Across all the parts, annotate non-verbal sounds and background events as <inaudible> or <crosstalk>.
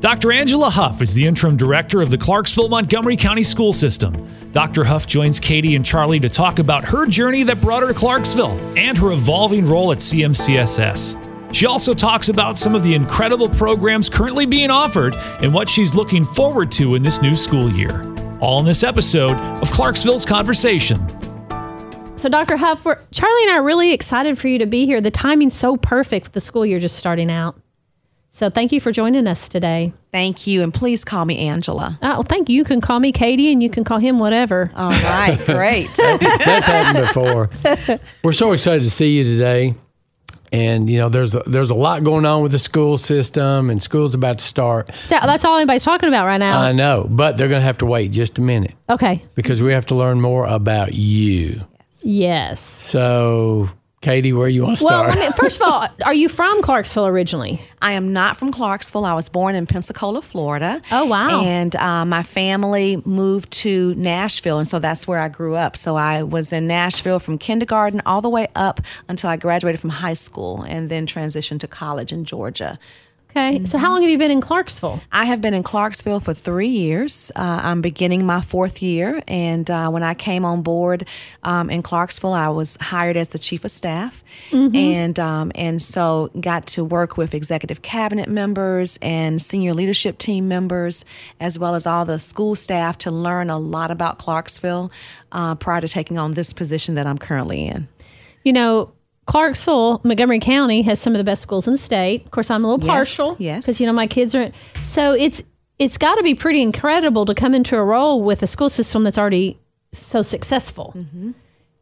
Dr. Angela Huff is the interim director of the Clarksville Montgomery County School System. Dr. Huff joins Katie and Charlie to talk about her journey that brought her to Clarksville and her evolving role at CMCSS. She also talks about some of the incredible programs currently being offered and what she's looking forward to in this new school year. All in this episode of Clarksville's Conversation. So, Dr. Huff, Charlie and I are really excited for you to be here. The timing's so perfect with the school year just starting out. So, thank you for joining us today. Thank you, and please call me Angela. Oh, thank you. You can call me Katie, and you can call him whatever. All right, <laughs> great. That's happened before. <laughs> We're so excited to see you today. And you know, there's a, there's a lot going on with the school system, and school's about to start. That's all anybody's talking about right now. I know, but they're going to have to wait just a minute okay. because we have to learn more about you. Yes. So, Katie, where you want to Well, start? let me, first of all, <laughs> are you from Clarksville originally? I am not from Clarksville. I was born in Pensacola, Florida. Oh, wow. And uh, my family moved to Nashville, and so that's where I grew up. So I was in Nashville from kindergarten all the way up until I graduated from high school, and then transitioned to college in Georgia. Okay. So, how long have you been in Clarksville? I have been in Clarksville for three years. Uh, I'm beginning my fourth year, and uh, when I came on board um, in Clarksville, I was hired as the chief of staff, and um, and so got to work with executive cabinet members and senior leadership team members, as well as all the school staff, to learn a lot about Clarksville uh, prior to taking on this position that I'm currently in. You know, Clarksville, Montgomery County has some of the best schools in the state. Of course, I'm a little Yes, partial, yes. because you know my kids are. So it's it's got to be pretty incredible to come into a role with a school system that's already so successful. Mm-hmm.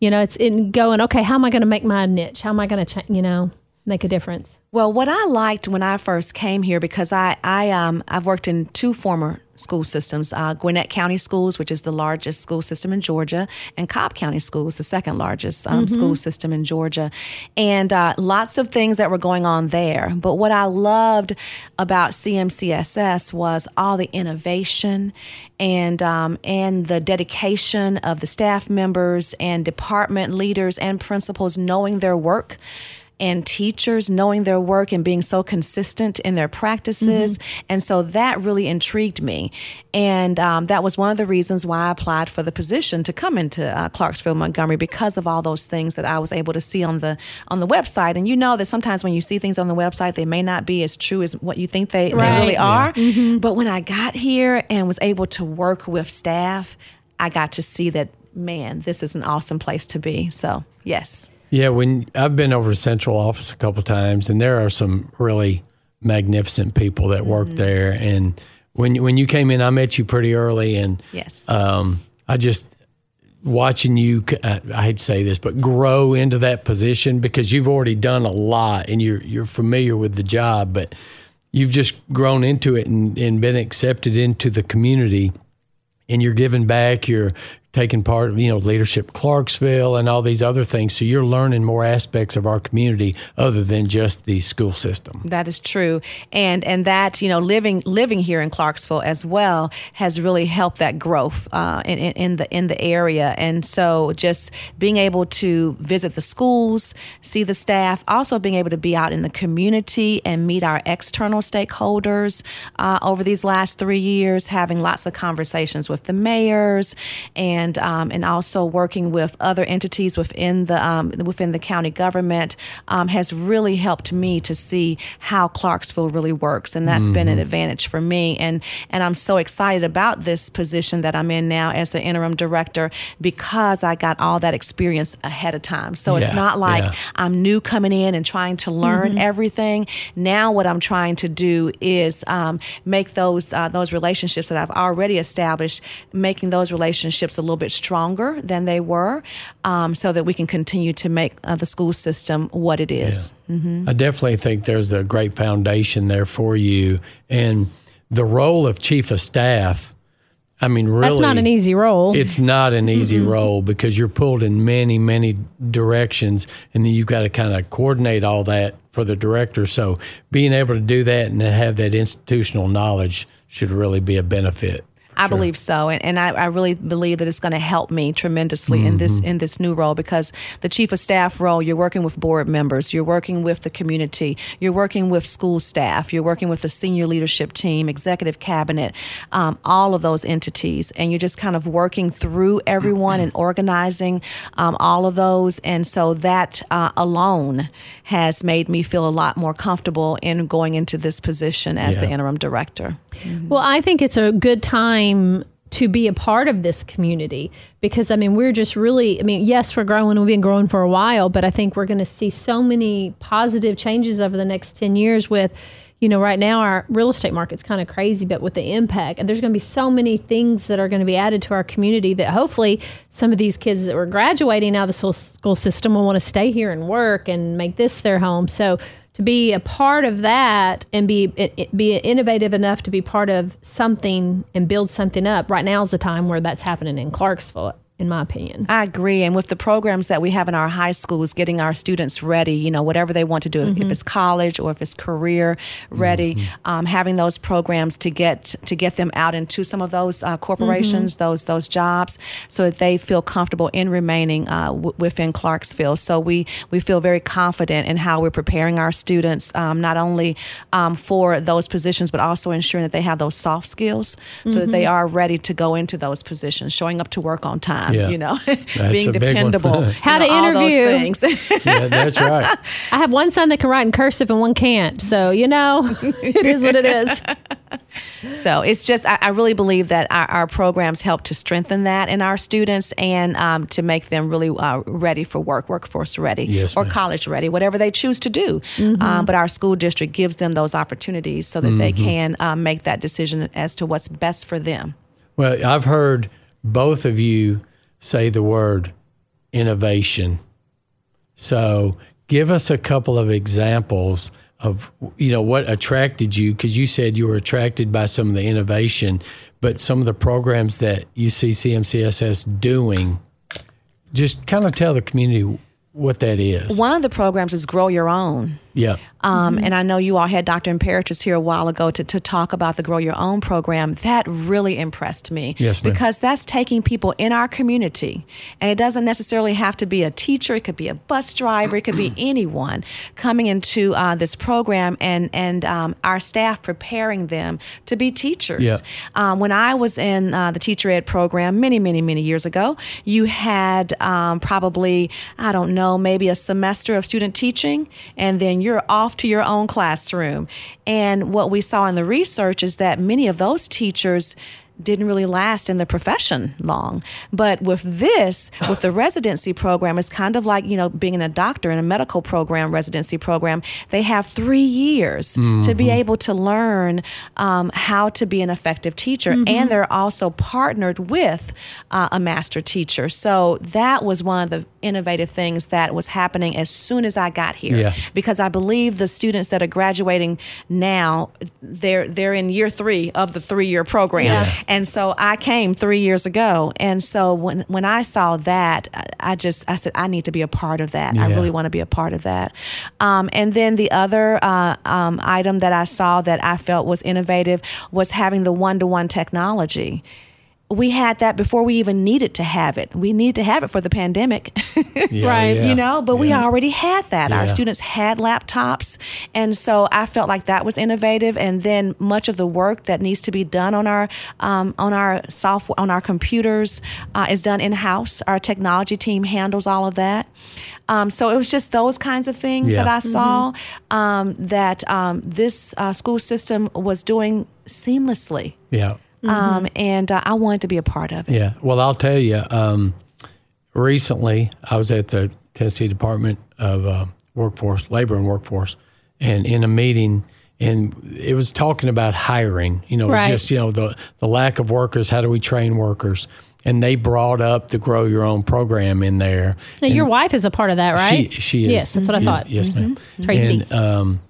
You know, it's in going. Okay, how am I going to make my niche? How am I going to, you know, make a difference? Well, what I liked when I first came here, because I, I um, I've worked in two former school systems, uh, Gwinnett County Schools, which is the largest school system in Georgia, and Cobb County Schools, the second largest um, school system in Georgia, and uh, lots of things that were going on there. But what I loved about CMCSS was all the innovation and um, and the dedication of the staff members and department leaders and principals knowing their work and teachers knowing their work and being so consistent in their practices. And so that really intrigued me. And um, that was one of the reasons why I applied for the position to come into uh, Clarksville, Montgomery, because of all those things that I was able to see on the on the website. And you know that sometimes when you see things on the website, they may not be as true as what you think they, Right. they really are. But when I got here and was able to work with staff, I got to see that, man, this is an awesome place to be. So, yes. Yeah, when I've been over to central office a couple times, and there are some really magnificent people that work Mm-hmm. there. And when when you came in, I met you pretty early, and Yes. um, I just watching you. I I hate to say this, but grow into that position because you've already done a lot, and you're you're familiar with the job, but you've just grown into it and, and been accepted into the community and you're giving back, you're taking part you know, leadership Clarksville and all these other things. So you're learning more aspects of our community other than just the school system. That is true, and and that you know living living here in Clarksville as well has really helped that growth uh, in, in in the in the area, and so just being able to visit the schools, see the staff, also being able to be out in the community and meet our external stakeholders uh, over these last three years, having lots of conversations with the mayors, and um, and also working with other entities within the um, within the county government um, has really helped me to see how Clarksville really works, and that's been an advantage for me. And and I'm so excited about this position that I'm in now as the interim director because I got all that experience ahead of time. So it's not like yeah. I'm new coming in and trying to learn everything. Now what I'm trying to do is um, make those uh, those relationships that I've already established, making those relationships a little bit stronger than they were, um, so that we can continue to make uh, the school system what it is. I definitely think there's a great foundation there for you. And the role of chief of staff, I mean, really. That's not an easy role. It's not an easy role because you're pulled in many, many directions, and then you've got to kind of coordinate all that for the director. So being able to do that and have that institutional knowledge should really be a benefit I believe so, and, and I, I really believe that it's going to help me tremendously in this Mm-hmm. in this new role because the chief of staff role, you're working with board members, you're working with the community, you're working with school staff, you're working with the senior leadership team, executive cabinet, um, all of those entities, and you're just kind of working through everyone and <clears throat> organizing um, all of those, and so that uh, alone has made me feel a lot more comfortable in going into this position as the interim director. Well, I think it's a good time to be a part of this community because I mean we're just really I mean yes we're growing we've been growing for a while but I think we're going to see so many positive changes over the next 10 years with you know right now our real estate market's kind of crazy but with the impact and there's going to be so many things that are going to be added to our community that hopefully some of these kids that were graduating out of the school- school system will want to stay here and work and make this their home. So to be a part of that and be be innovative enough to be part of something and build something up. Right now is the time where that's happening in Clarksville, in my opinion. I agree. And with the programs that we have in our high schools, getting our students ready, you know, whatever they want to do, if it's college or if it's career ready, um, having those programs to get to get them out into some of those uh, corporations, those those jobs, so that they feel comfortable in remaining uh, w- within Clarksville. So we we feel very confident in how we're preparing our students, um, not only um, for those positions, but also ensuring that they have those soft skills, so that they are ready to go into those positions, showing up to work on time, Yeah. you know, <laughs> being dependable, <laughs> How you know, to all those interview. things. <laughs> Yeah, that's right. I have one son that can write in cursive and one can't. So, you know, it is what it is. so it's just, I, I really believe that our, our programs help to strengthen that in our students and um, to make them really uh, ready for work, workforce ready, Yes, or ma'am. college ready, whatever they choose to do. Um, but our school district gives them those opportunities so that they Mm-hmm. can um, make that decision as to what's best for them. Well, I've heard both of you say the word innovation. So, give us a couple of examples of you know what attracted you because you said you were attracted by some of the innovation, but some of the programs that you see CMCSS doing. Just kind of tell the community what that is. One of the programs is Grow Your Own. Yeah. Um, And I know you all had Dr. Impeartrice here a while ago to, to talk about the Grow Your Own program. That really impressed me. Yes, ma'am. Because that's taking people in our community, and it doesn't necessarily have to be a teacher, it could be a bus driver, it could be <clears throat> anyone coming into uh, this program and, and um, our staff preparing them to be teachers. Yeah. Um, when I was in uh, the teacher ed program many, many, many years ago, you had um, probably, I don't know, maybe a semester of student teaching, and then you're off to your own classroom. And what we saw in the research is that many of those teachers didn't really last in the profession long. But with this, with the residency program, it's kind of like, you know, being a doctor in a medical program, residency program. They have three years to be able to learn um, how to be an effective teacher. And they're also partnered with uh, a master teacher. So that was one of the innovative things that was happening as soon as I got here. Yeah. Because I believe the students that are graduating now, they're they're in year three of the three year program. Yeah. And so I came three years ago. And so when when I saw that, I- just I said I need to be a part of that. I really want to be a part of that. Um, and then the other uh, um, item that I saw that I felt was innovative was having the one to one technology. We had that before we even needed to have it. We needed to have it for the pandemic. <laughs> Yeah, Right, yeah. you know but we already had that our students had laptops and so i felt like that was innovative and then much of the work that needs to be done on our um, on our software on our computers uh, is done in-house our technology team handles all of that um, so it was just those kinds of things Yeah. that i saw um, that um, this uh, school system was doing seamlessly Yeah. Um, and uh, i wanted to be a part of it Yeah. Well, I'll tell you. Um, recently, I was at the Tennessee Department of uh, Workforce, Labor and Workforce, and in a meeting, and it was talking about hiring. You know, Right. it's just you know the the lack of workers. How do we train workers? And they brought up the Grow Your Own program in there. Now, your wife is a part of that, right? She she is. Yes, that's what I thought. Yes, ma'am. Tracy. And um,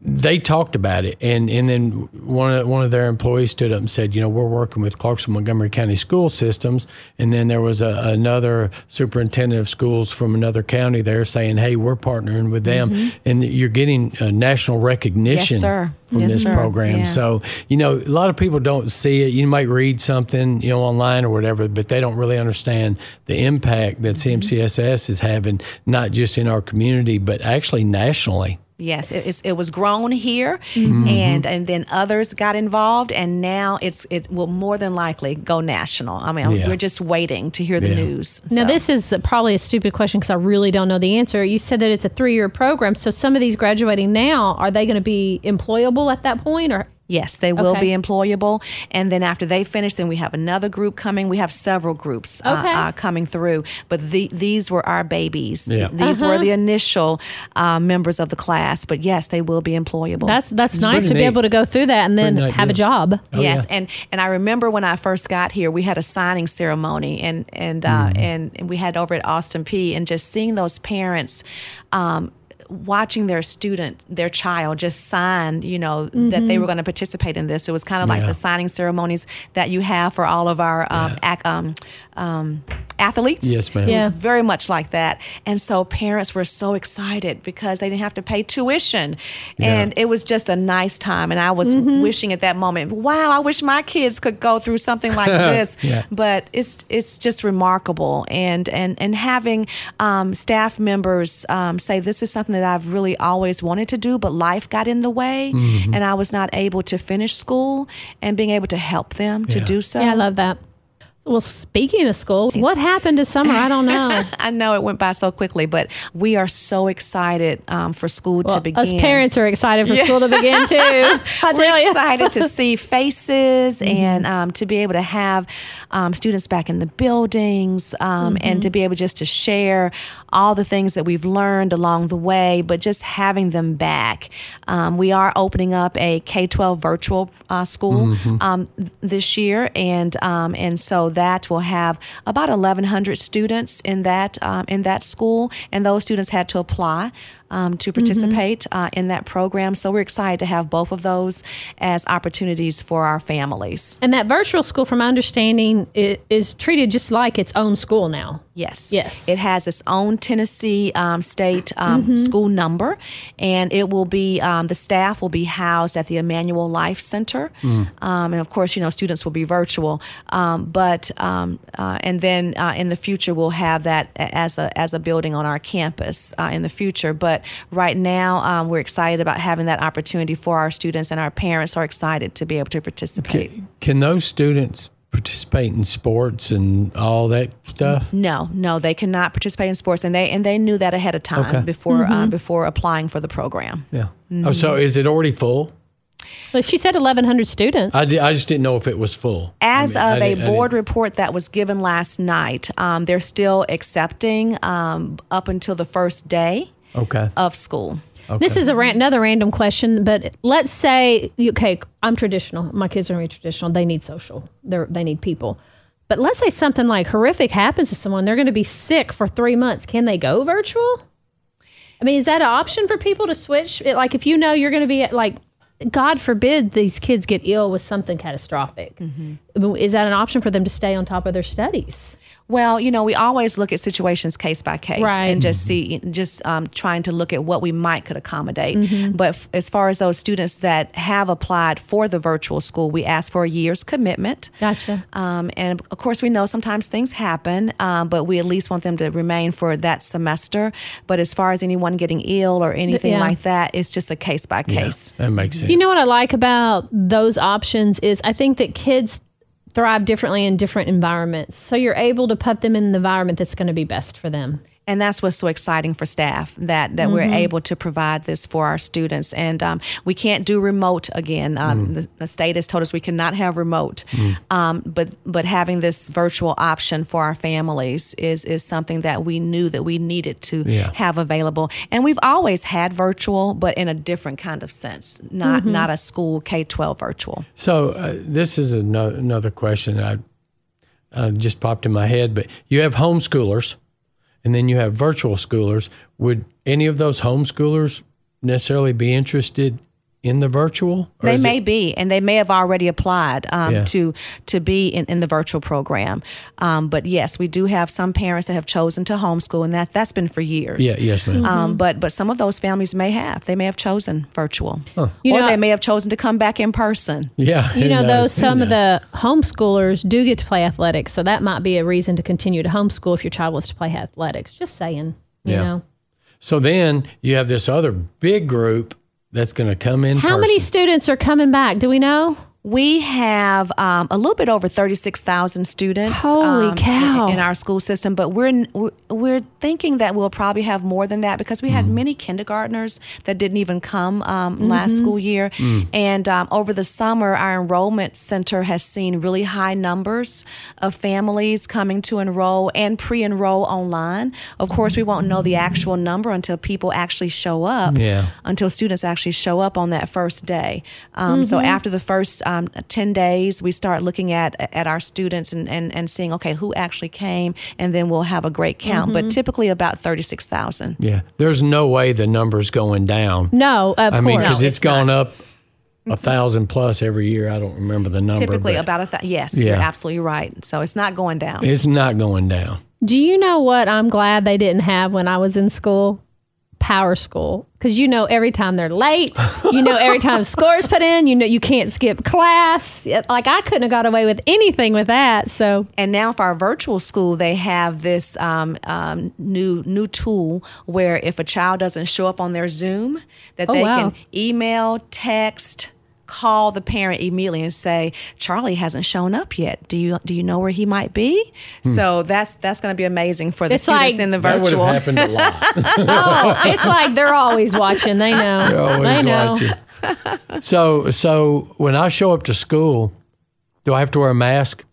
they talked about it, and and then one of one of their employees stood up and said, you know, we're working with Clarkson Montgomery County School Systems, and then there was a, another superintendent of schools from another county there saying, hey, we're partnering with them, and you're getting uh, national recognition Yes, sir. from Yes, this sir. program. Yeah. So you know, a lot of people don't see it. You might read something, you know, online or whatever, but they don't really understand the impact that Mm-hmm. CMCSS is having, not just in our community, but actually nationally. Yes, it, it was grown here, Mm-hmm. and and then others got involved, and now it's it will more than likely go national. I mean, Yeah. we're just waiting to hear the Yeah. news. Now, this is probably a stupid question because I really don't know the answer. You said that it's a three year program. So, some of these graduating now, are they going to be employable at that point? Or Yes, they will Okay. be employable. And then after they finish, then we have another group coming. We have several groups uh, Okay. uh, coming through. But the, these were our babies. Yeah. These Uh-huh. were the initial uh, members of the class. But yes, they will be employable. that's that's nice pretty to be able to go through that and then Pretty neat have a job. Oh, yes, yeah. and and I remember when I first got here, we had a signing ceremony, and and uh, and, and we had over at Austin Peay, and just seeing those parents. Um, watching their student their child just sign you know that they were going to participate in this. It was kind of like Yeah. the signing ceremonies that you have for all of our um, ac- um, um, athletes Yes, ma'am. it was Yeah. very much like that and so parents were so excited because they didn't have to pay tuition and it was just a nice time and i was wishing at that moment wow i wish my kids could go through something like <laughs> this Yeah. but it's it's just remarkable and and and having um, staff members um, say this is something that i've really always wanted to do but life got in the way Mm-hmm. and i was not able to finish school and being able to help them to Yeah. do so Yeah, I love that. Well, speaking of school, what happened this summer? I don't know. <laughs> I know it went by so quickly, but we are so excited um, for school to begin. us parents are excited for school to begin too. <laughs> I We're tell <laughs> excited to see faces Mm-hmm. and um, to be able to have um, students back in the buildings um, and Mm-hmm. to be able just to share all the things that we've learned along the way, but just having them back. Um, we are opening up a K 12 virtual uh, school um, th- this year, and um, and so that will have about 1,100 students in that um, in that school, and those students had to apply um, to participate uh, in that program. So we're excited to have both of those as opportunities for our families. And that virtual school, from my understanding, i- is treated just like its own school now. Yes. Yes. It has its own Tennessee um, state um, school number, and it will be um, the staff will be housed at the Emmanuel Life Center, um, and of course, you know, students will be virtual. Um, but um, uh, and then uh, in the future, we'll have that as a as a building on our campus uh, in the future. But right now, um, we're excited about having that opportunity for our students, and our parents are excited to be able to participate. Can those students participate in sports and all that stuff? No, no, they cannot participate in sports, and they and they knew that ahead of time Okay. before uh, before applying for the program. Yeah. Oh, so is it already full? But she said 1,100 students. I, di- I just didn't know if it was full. As I mean, of a board report that was given last night, um, they're still accepting um, up until the first day Okay. of school. Okay. This is a ran- another random question, but let's say, okay, I'm traditional. My kids are going to be traditional. They need social. They they need people. But let's say something like horrific happens to someone. They're going to be sick for three months. Can they go virtual? I mean, is that an option for people to switch? It- Like, if you know you're going to be at, like, God forbid these kids get ill with something catastrophic. Mm-hmm. I mean, Is that an option for them to stay on top of their studies? Well, you know, we always look at situations case by case Right. and just see, just um, trying to look at what we might could accommodate. Mm-hmm. But f- as far as those students that have applied for the virtual school, we ask for a year's commitment. Gotcha. Um, and of course, we know sometimes things happen, um, but we at least want them to remain for that semester. But as far as anyone getting ill or anything yeah. like that, it's just a case by Yeah, case. that makes sense. You know what I like about those options is I think that kids thrive differently in different environments. So you're able to put them in the environment that's going to be best for them. And that's what's so exciting for staff that that we're able to provide this for our students. And um, we can't do remote again. Uh, the, the state has told us we cannot have remote. Um, but but having this virtual option for our families is is something that we knew that we needed to Yeah. have available. And we've always had virtual, but in a different kind of sense, not not a school K twelve virtual. So uh, this is ano- another question I uh, just popped in my head. But you have homeschoolers, and then you have virtual schoolers. Would any of those homeschoolers necessarily be interested in the virtual? Or They may it- be, and they may have already applied um, Yeah. to to be in, in the virtual program. Um, but yes, we do have some parents that have chosen to homeschool, and that that's been for years. Yeah, yes, ma'am. Um, but but some of those families may have. They may have chosen virtual, You or know- they may have chosen to come back in person. yeah. You know, though, knows? Who some of the homeschoolers do get to play athletics, so that might be a reason to continue to homeschool if your child was to play athletics. Just saying, you Yeah. know. So then you have this other big group that's going to come in. How many students are coming back? Do we know? We have um, a little bit over thirty six thousand students. Holy um, cow. In, in our school system, but we're we're- we're thinking that we'll probably have more than that because we had Mm. many kindergartners that didn't even come um, Mm-hmm. last school year, Mm. and um, over the summer, our enrollment center has seen really high numbers of families coming to enroll and pre-enroll online. Of course, we won't know the actual number until people actually show up. Yeah. Until students actually show up on that first day. Um, So after the first um, 10 days, we start looking at at our students and, and, and seeing, okay, who actually came, and then we'll have a great count. But typically about 36,000. Yeah, there's no way the number's going down. No, of I course. mean, because No, it's it's not. gone up a thousand plus every year. I don't remember the number. Typically about a thousand. yes, Yeah. you're absolutely right. So it's not going down. It's not going down. Do you know what I'm glad they didn't have when I was in school? PowerSchool. Because you know, every time they're late, you know, every time <laughs> scores put in, you know, you can't skip class. Like, I couldn't have got away with anything with that. So, And now for our virtual school, they have this um, um, new new tool where if a child doesn't show up on their Zoom, that Oh, they wow. can email, text, call the parent immediately and say, "Charlie hasn't shown up yet. Do you do you know where he might be?" Hmm. So that's that's going to be amazing for the It's students like- in the virtual. That would virtual. have happened a lot. <laughs> oh, it's like they're always watching. They know. They're they know. watching. <laughs> So, so when I show up to school, do I have to wear a mask?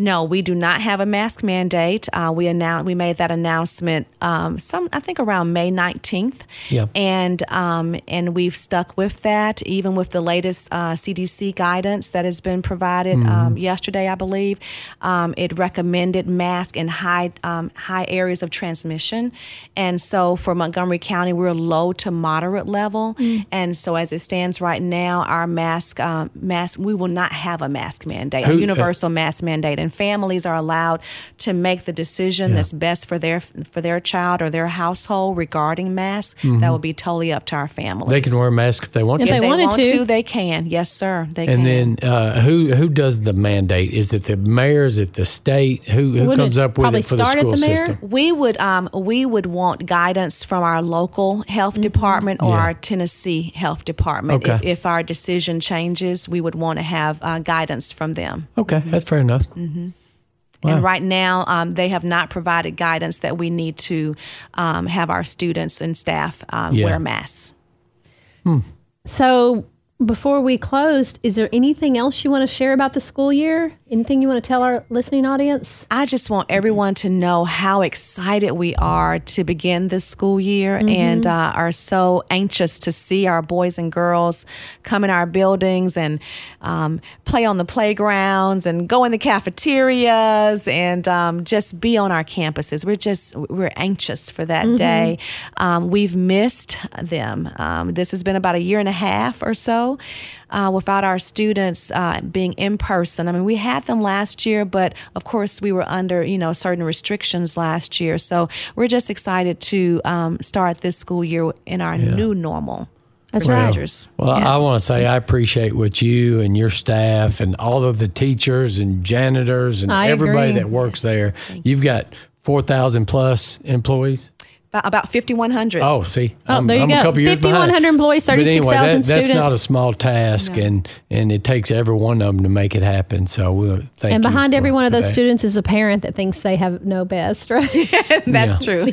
No, we do not have a mask mandate. Uh, we announced we made that announcement um, some I think around May nineteenth, Yeah. and um, and we've stuck with that even with the latest uh, CDC guidance that has been provided um, yesterday, I believe. Um, it recommended mask in high um, high areas of transmission, and so for Montgomery County, we're low to moderate level, and so as it stands right now, our mask um, mask we will not have a mask mandate, Who- a uh, universal mask mandate, and families are allowed to make the decision that's best for their for their child or their household regarding masks. That will be totally up to our families. Mm-hmm. They can wear a mask if they want If to. If they they, wanted want to. to. they can. Yes, sir. They And can. then uh, who who does the mandate? Is it the mayor? Is it the state? Who who Wouldn't comes up with it for the start at school the mayor? system? we would um, we would want guidance from our local health department or Yeah. our Tennessee health department. Okay. If, if our decision changes, we would want to have uh, guidance from them. Okay, that's fair enough. And right now, um, they have not provided guidance that we need to um, have our students and staff um, Yeah. wear masks. So, before we closed, is there anything else you want to share about the school year? Anything you want to tell our listening audience? I just want everyone to know how excited we are to begin this school year and uh, are so anxious to see our boys and girls come in our buildings and um, play on the playgrounds and go in the cafeterias and um, just be on our campuses. We're just, we're anxious for that day. Um, we've missed them. Um, this has been about a year and a half or so uh, without our students uh, being in person. I mean, we had them last year, but of course we were under you know certain restrictions last year. So we're just excited to um, start this school year in our new normal That's right. procedures. Well, I want to say I appreciate what you and your staff and all of the teachers and janitors and I everybody agree. that works there. You've got four thousand plus employees. About- about fifty one hundred. Oh, see, Oh, there you I'm go. a couple years behind. 5,100 employees, But anyway, 36,000 that- That's not a small task, and and it takes every one of them to make it happen. So we'll thank and behind for- every one of those that. students is a parent that thinks they have no best, <laughs> right? <laughs> That's true. <laughs>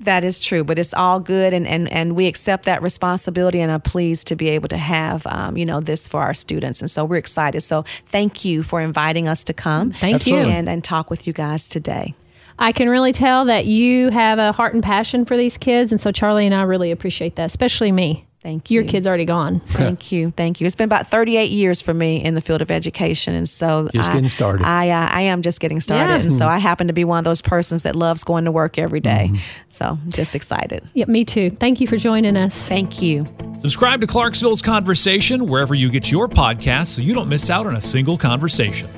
that is true. But it's all good, and, and, and we accept that responsibility and are pleased to be able to have um, you know this for our students. And so we're excited. So thank you for inviting us to come. Thank Absolutely. you. and and talk with you guys today. I can really tell that you have a heart and passion for these kids. And so Charlie and I really appreciate that, especially me. Thank you. Your kid's already gone. <laughs> Thank you, thank you. It's been about 38 years for me in the field of education, and so Just I, getting started. I uh, I am just getting started, Yeah. and so I happen to be one of those persons that loves going to work every day. So just excited. Yep, me too. Thank you for joining us. Thank you. Subscribe to Clarksville's Conversation wherever you get your podcasts so you don't miss out on a single conversation.